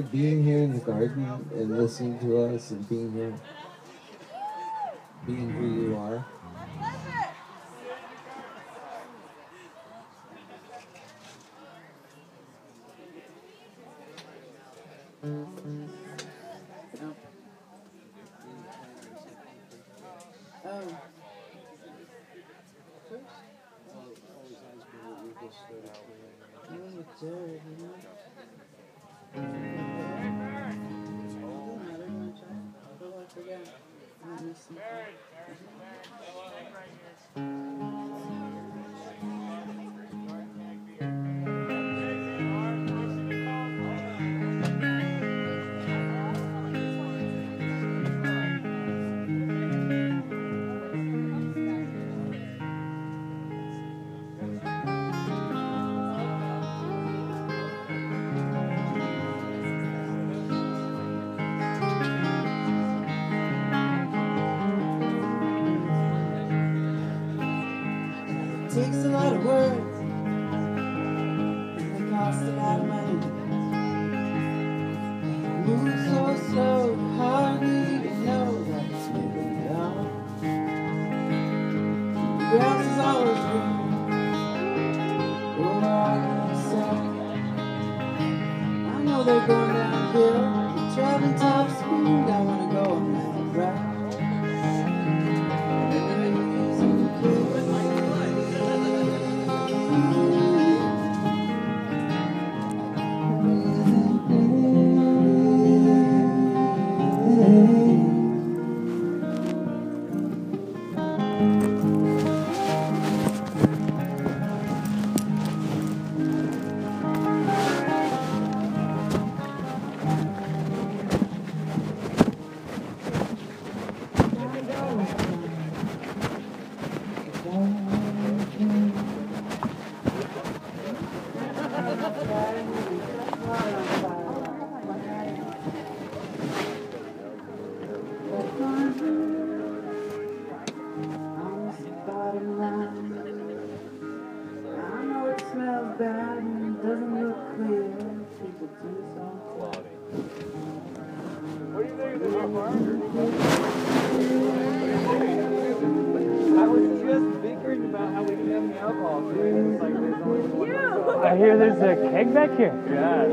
for being here in the garden and listening to us and being here, being who you are. I hear there's a keg back here. Yeah.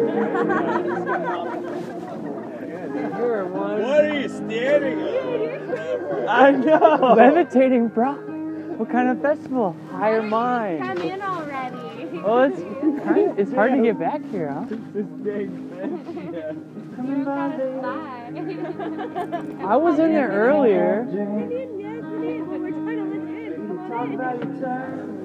You're one. What are you staring at? I know. Levitating, bro. What kind of festival? Higher mind. Come mind. in already. Well, it's kind of, it's hard to get back here, huh? This big fish. Yeah. You're kind of sly. I was in there earlier. Yes, you did, we're trying to listen. Come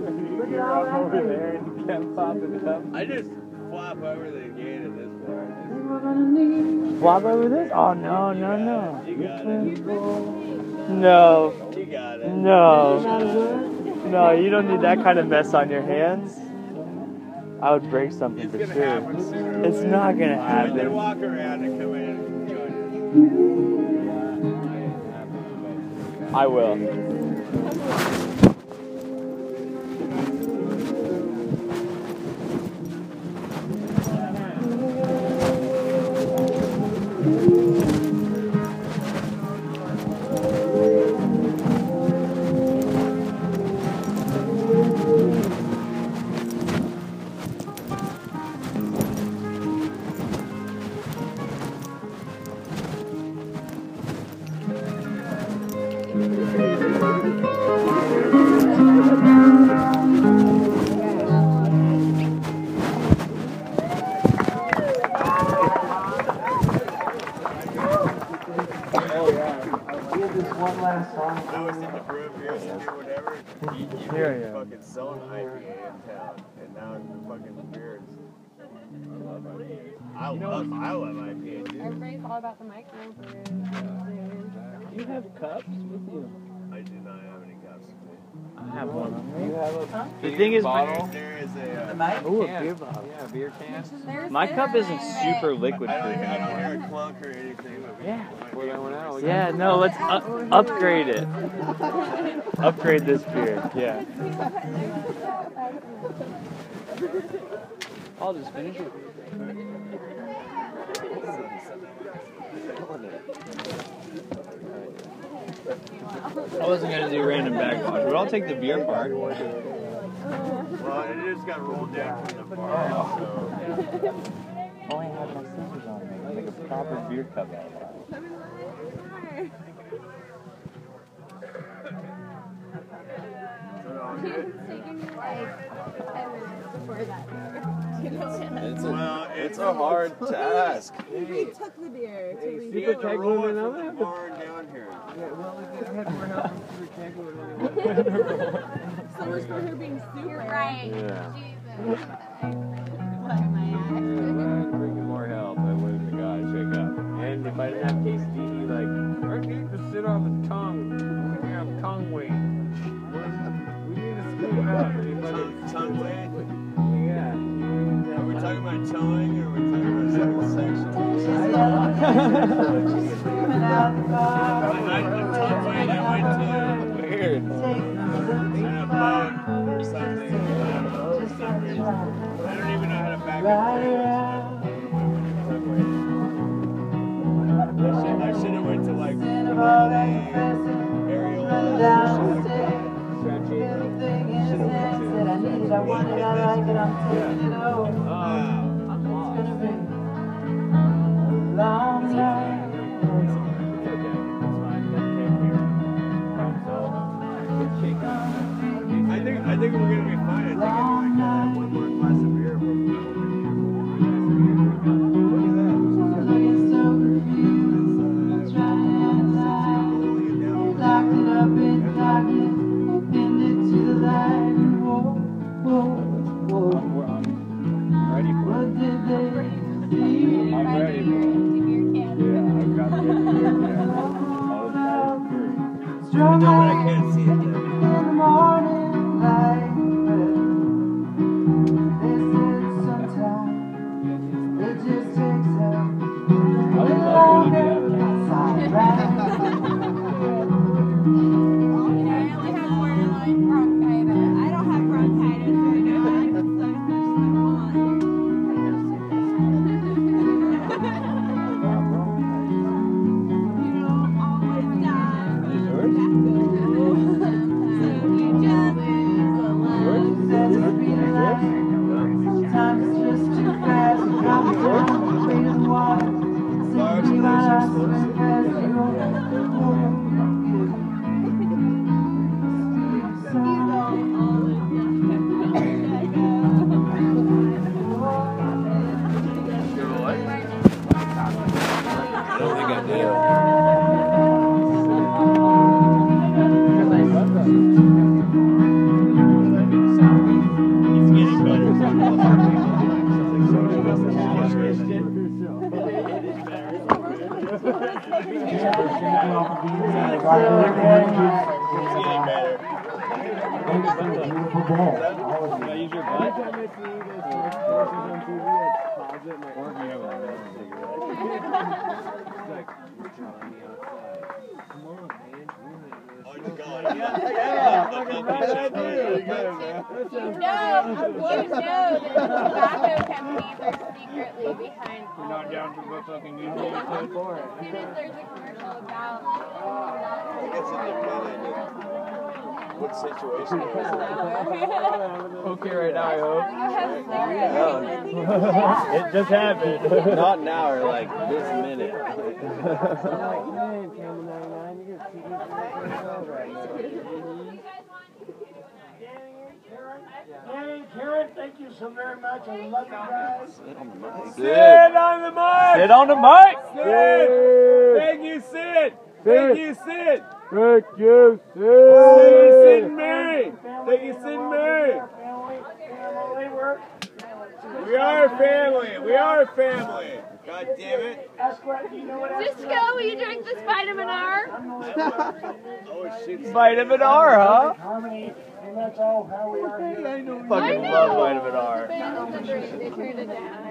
on in. Look at all over there and you kept popping up. I just flop over the gate at this point. We're gonna need Flop over this? Oh, no, no, no. You got it. No, You got it. no. No, you don't need that kind of mess on your hands. I would break something It's for gonna sure. happen sooner or It's later. not gonna When they happen. walk around and come in and join us. I will. IPA. I love, I love IPA too. Everybody's all about the microbrews. You have cups with you. I do not have any cups. I have one. You have a The thing is, bottle. There is a. Uh, mic? Ooh, a beer bottle. Yeah, beer can. My cup isn't super liquid I don't, proof I don't hear a clunk or anything. But Yeah. Pour that one out. Yeah, no, let's u- upgrade it. upgrade this beer. Yeah. I'll just finish it. I wasn't gonna do random backwash, but I'll take the beer part. Well, it just got rolled down from the bar, so. Oh, I had my scissors on me. Make a proper beer cup out of that. Well, it's a hard task. We took the beer to leave. You had to roll it from the bar and down here. So much for her being super. You're right. Yeah. Jesus. Bringing more help, I wouldn't have got shake up. And if I didn't have KCD, Oh, it's gone. Yeah, yeah. You know, you know that tobacco companies are secretly behind all Not this. down to the fucking easy. As soon as there's a commercial about I guess it depended what situation it. Okay, right now, I hope. you have cigarettes. It just happened. Not now or like this minute. Danny, Karen, thank you so very much. I love you guys. Sit on the mic. Sit on the mic. Sid. Thank you, Sid. Thank you, Sid. Thank you, Sid, Sid and Mary. Thank you, Sid and Mary. Family, family work. We are a family. We are a family. God damn it. Ask what, you know what Cisco, will you drink this vitamin R? Oh, shit. Vitamin R, huh? Harmony, and that's all how we are here. Fucking love vitamin R. Fans of the drink, they turned it down.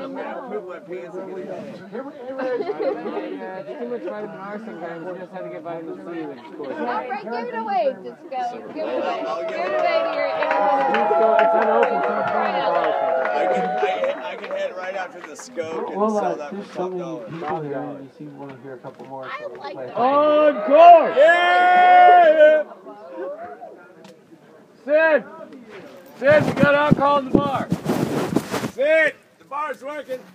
I'm gonna poop my pants and get it. Here we- here we- Yeah, too much vitamin R sometimes. You just have to get vitamin C, which of course. All right, give it away, Cisco. Give it away. Give it away to your It's, go, it's unopened, so it's not in the bar. after the scope and Well, sell that there's for so top many dollar. people here, and you seem to want to hear a couple more. So we'll like that. Of course! Yeah! Sid! Sid, we got alcohol in the bar. Sid! The bar's working.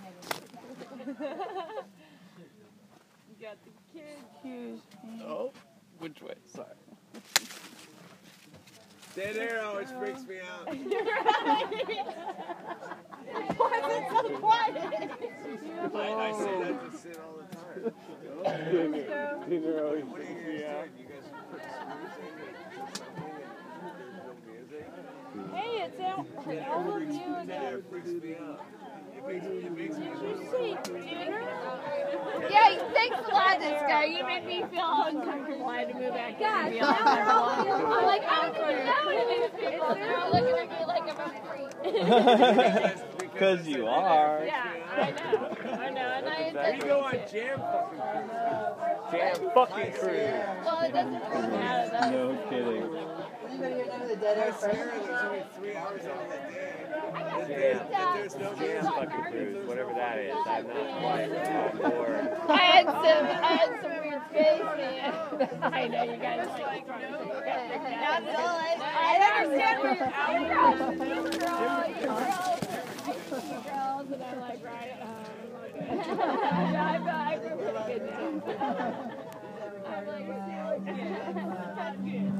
You got the kid shoes. Oh, which way? Sorry. Dead air always freaks me out. You're right. Why is it so quiet? I, I say that to Sid all the time. What are you guys doing? You guys put screws in it or something and there's no music? Hey, it's out. All of you again. freaks uh, me out. It makes, it makes me Did you see dinner? Yeah, thanks a lot, this guy. You make me feel uncomfortable. I had to move back in and be uncomfortable. I'm like, how can you know these people? They're looking at me like I'm a freak. Because you are. Yeah, I know. I know. And I We go on jam fucking cruises. Jam fucking cruise. Well, it doesn't really matter. No kidding. I swear there's only three hours on the day. That there's, that there's no Jam fucking cruise, whatever that is. I'm not quite on board. I had some, I had some weird face, man. I know you guys like. That's all I. I understand where you're out. Girls, girls, girls, and I'm like, right. Um, okay. I feel, I good now. I'm like,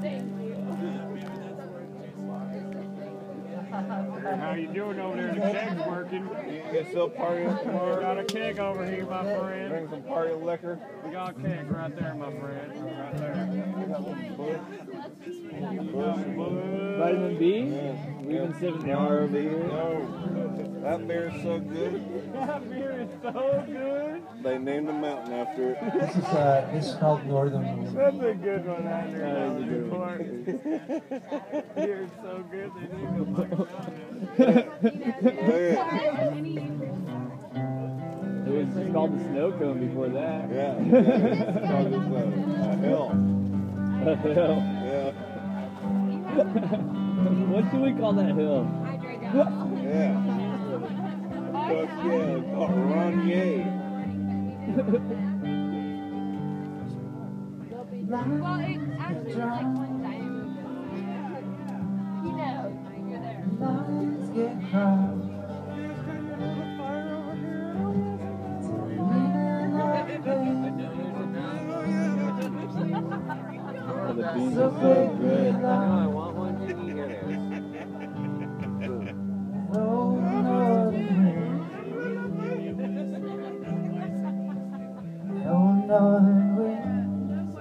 thank you. How you doing over there? The keg's working. Get still party We got a keg over here, my friend. Bring some party liquor. We got a keg right there, my friend. Right there. Vitamin B? We've been sipping the ROV here. No, that beer's so good. That beer is so good. They named the mountain after it. This is uh, this is called Northern Wind. That's a good one, Andrew. That is a good one. Beer is so good, they named it like It was just called the snow cone before that. Yeah, it's called this, uh, a hill. hill. Yeah, what do we call that hill? yeah. Fuck yeah, it's called Rainier. Well, it actually like one diamond. You know, you're there. Lines get crossed. Oh, the beans are so good. No northern wind.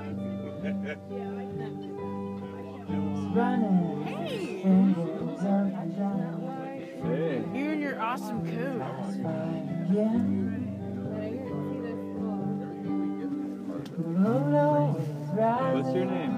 Running. Fingers up and down. Hey. You and your awesome coat. Again. Moon always rising. What's your name?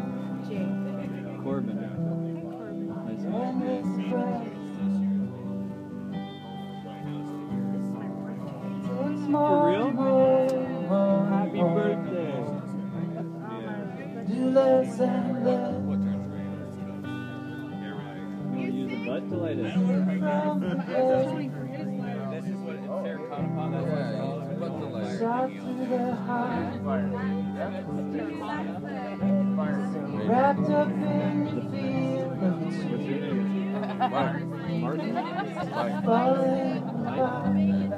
Falling apart. Nice to meet you.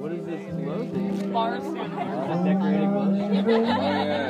What is this clothing? Bars. Is it decorated clothing?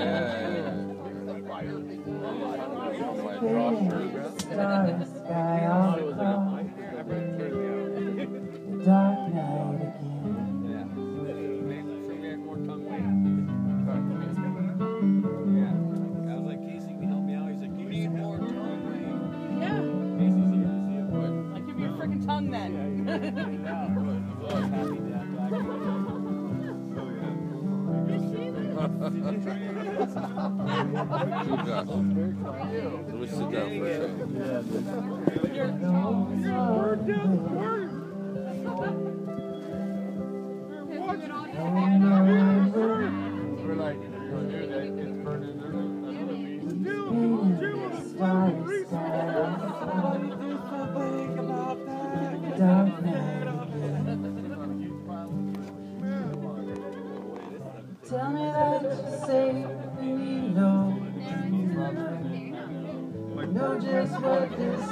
Tell me that you're safe and you know Know just what this is.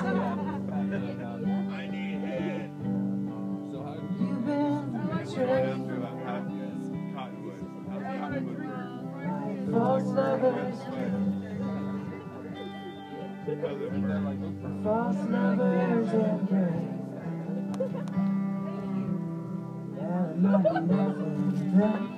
You've been betrayed. False lovers. False lovers and brave Yeah, I know you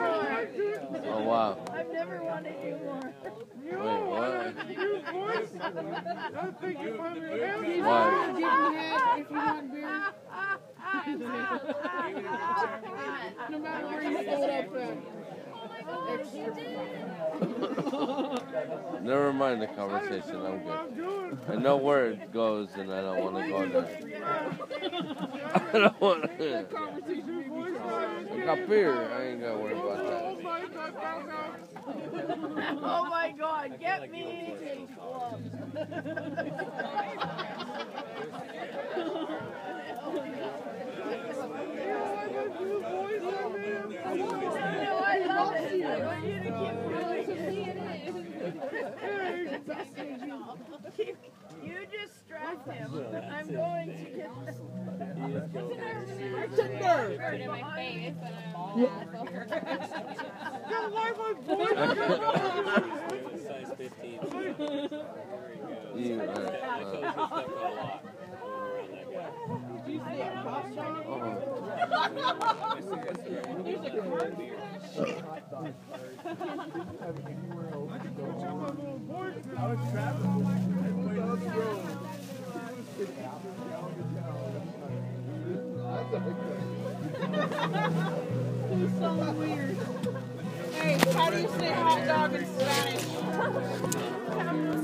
Oh wow. I've never wanted you more. You Wait, what? He's Why? already giving head if you want beer. No matter where you hold up at. Never mind the conversation. I'm good. I know where it goes, and I don't want to go there. I don't want to. I got beer. I ain't gotta worry about that. Oh my god, get me keep Keep, you distract him. I'm going to get It's a nerve. in my face, Size 15. You, He's so weird. Hey, how do you say hot dog in Spanish?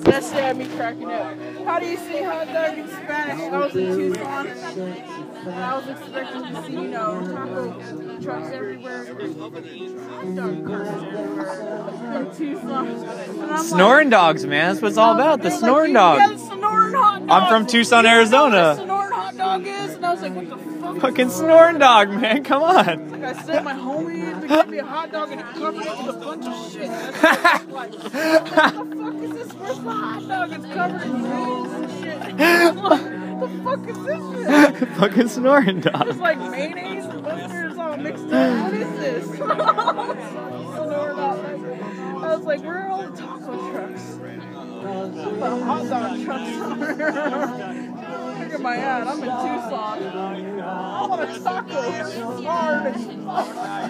That's had me cracking up. How do you say hot dog in Spanish? I was in Tucson. I was expecting to see, you know, taco trucks everywhere. Hot dog carts everywhere. In Tucson. And like, Sonoran dogs, man. That's what it's all about. The they're like, Sonoran dog. Sonoran hot dog. I'm from Tucson, You know what Arizona. Sonoran hot dog is? And I was like, what the fuck? Fucking Sonoran dog, man. Come on. Like I my homie to me a hot dog and he covered it with a bunch of shit. That's what like, what the fuck is this? Where's the hot dog? It's covered in grease and shit. the fuck is this shit? Fucking Sonoran dog. It's like mayonnaise and mustard all mixed up. What is this? Snoring out. I was like, where are all the taco trucks? The hot dog trucks are. Look at my ad. I'm in Tucson. I want a taco. It's hard.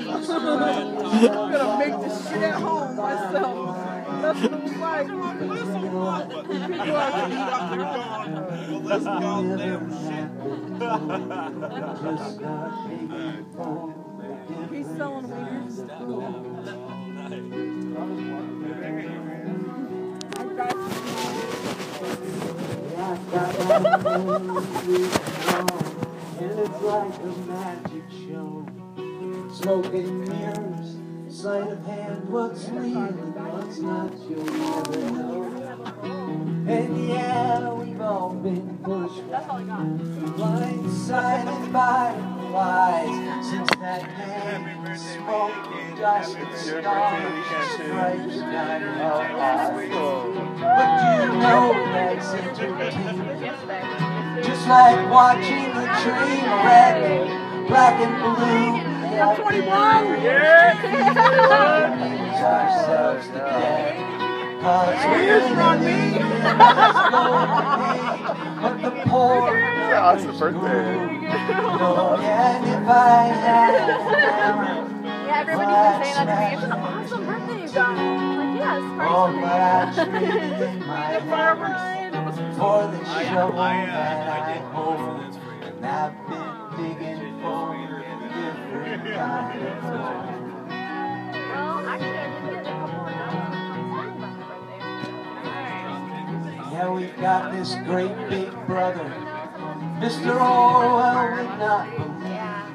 I'm gonna make this shit at home myself. That's what it was like. People are He's selling wieners. And it's like a magic show. Smoking mirrors, sleight of hand, what's real and what's not, you'll never know. And yeah, we've all been pushed blindsided by lies since that man smoked dust and stars stripes down our eyes. But do you know that's entertainment. Just like watching a train wreck, black and blue. I'm 21. Yeah. ourselves to death. Cause we're living But the poor. Yeah, it's the birthday. Oh, and if I had Yeah, everybody's been saying that to me. It's an awesome birthday you got. I'm like, yeah, Oh, surprise but I me. traded my The farmer for the I, shovel I, that uh, I I did both hold. of this for you. And I've been digging for Yeah, we've got this great big brother. Mr. Orwell would not believe.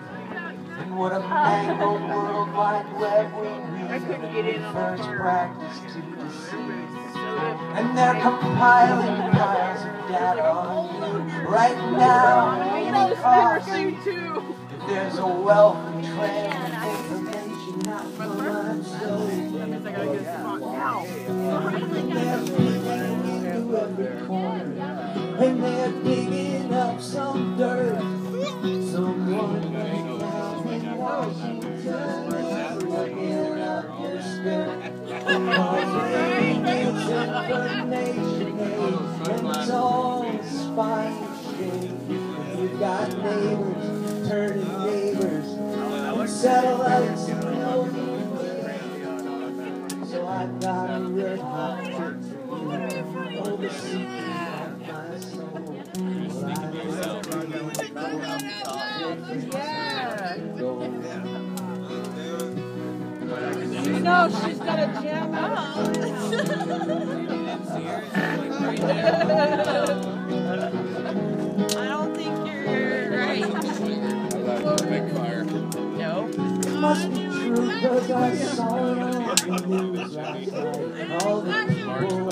And what a mangled world wide web we weave. when we First practice to deceive. And they're compiling piles of data on you right now. If there's a wealth And they're digging up some dirt. Someone looking up your skirt. It's all spine. You've got neighbors turning neighbors satellites no so I got a red hot you. Oh, my soul. Well, You know she's got a gem I I saw it on last. All the people ever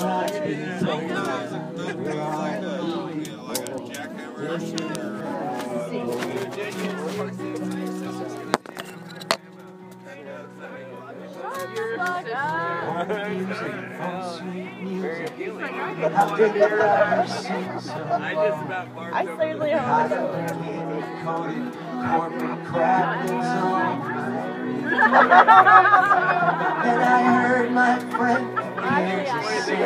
so I just about I certainly have corporate crap And I heard my friend say, He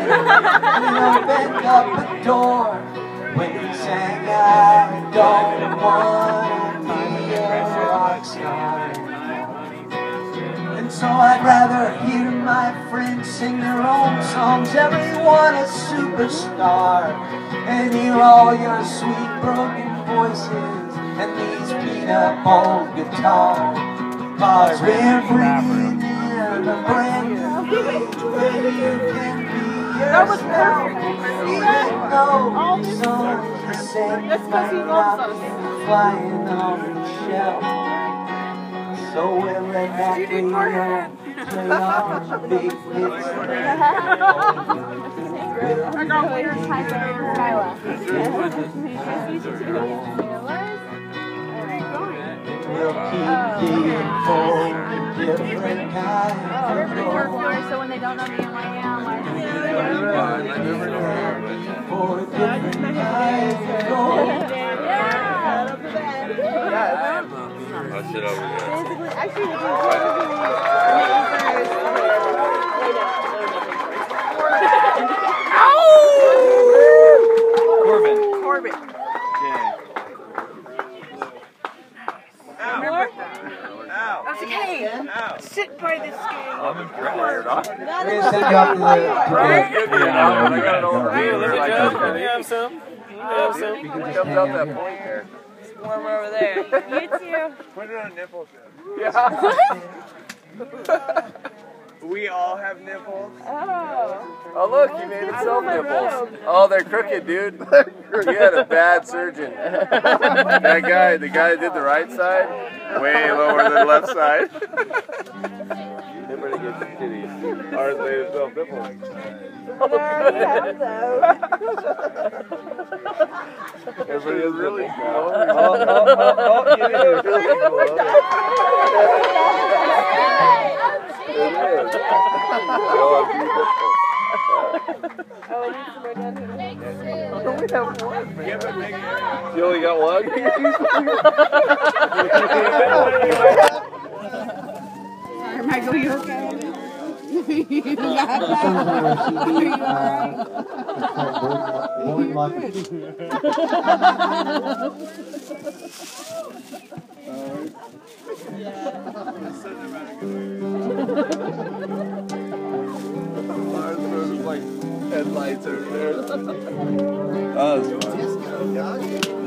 opened up a door when he sang, I don't want to be a rock star. And so I'd rather hear my friends sing their own songs, everyone a superstar, and hear all your sweet broken voices and these beat up old guitars. Cause we're bringing in a brand new day where you can be. yourself, even though these songs the same might not be flying off the shelf. So we'll let that radio play on the big hits. I got weird Skyla. We'll oh, keep oh, oh, digging for different kinds of Everybody work gold. hard so when they don't know me, I'm like, yeah, I'm like, For different kinds of gold. yeah. I'll sit over there. Basically, actually, the Corbin. Corbin. Ow! Ow! That's okay. Sit by this guy. I'm impressed. We're gonna send you off to the, Right? to I got an old Right? deal. Right? Can you have some? You have some? You can just hang out out that point there. Warm over there. You too. Put it on nipples. Yeah. We all have nipples. Oh. Oh look, you made it self nipples. Oh, they're crooked, dude. you had a bad surgeon. that guy, the guy that did the right side, way lower than the left side. Everybody gets the titties. Ours made itself nipples. Everybody is really cool. Oh, oh, oh, oh, you did it really cool. Oh, beautiful. Oh, I need some more down here. We have one. Yeah, but make it. You only got one? Michael, you okay? Songs on our CD, uh, it's called Born lucky. There's like headlights over there. Oh, that's fun.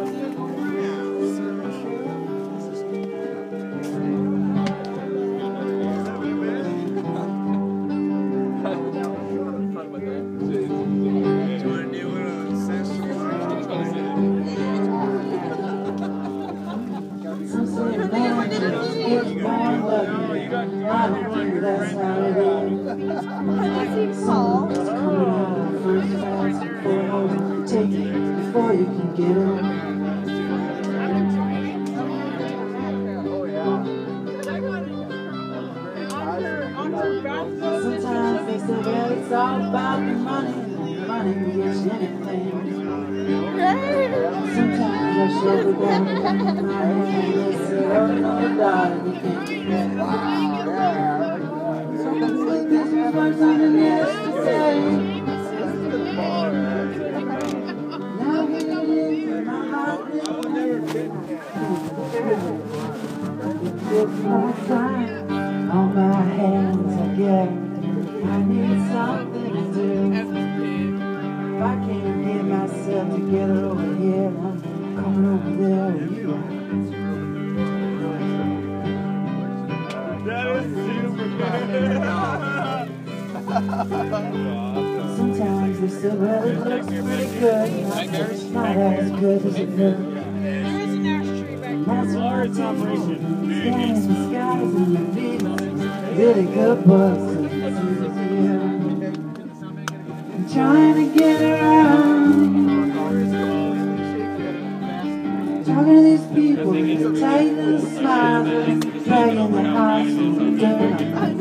If I can't get myself together over here, I'm coming over there with you. That was super good. Sometimes the silhouette looks pretty good, not as good as it looked. That's it's operation. Scanning the skies and the beats, really good books. Trying to get around. Talking to these people tight little smiles, dragging their hearts through the dirt.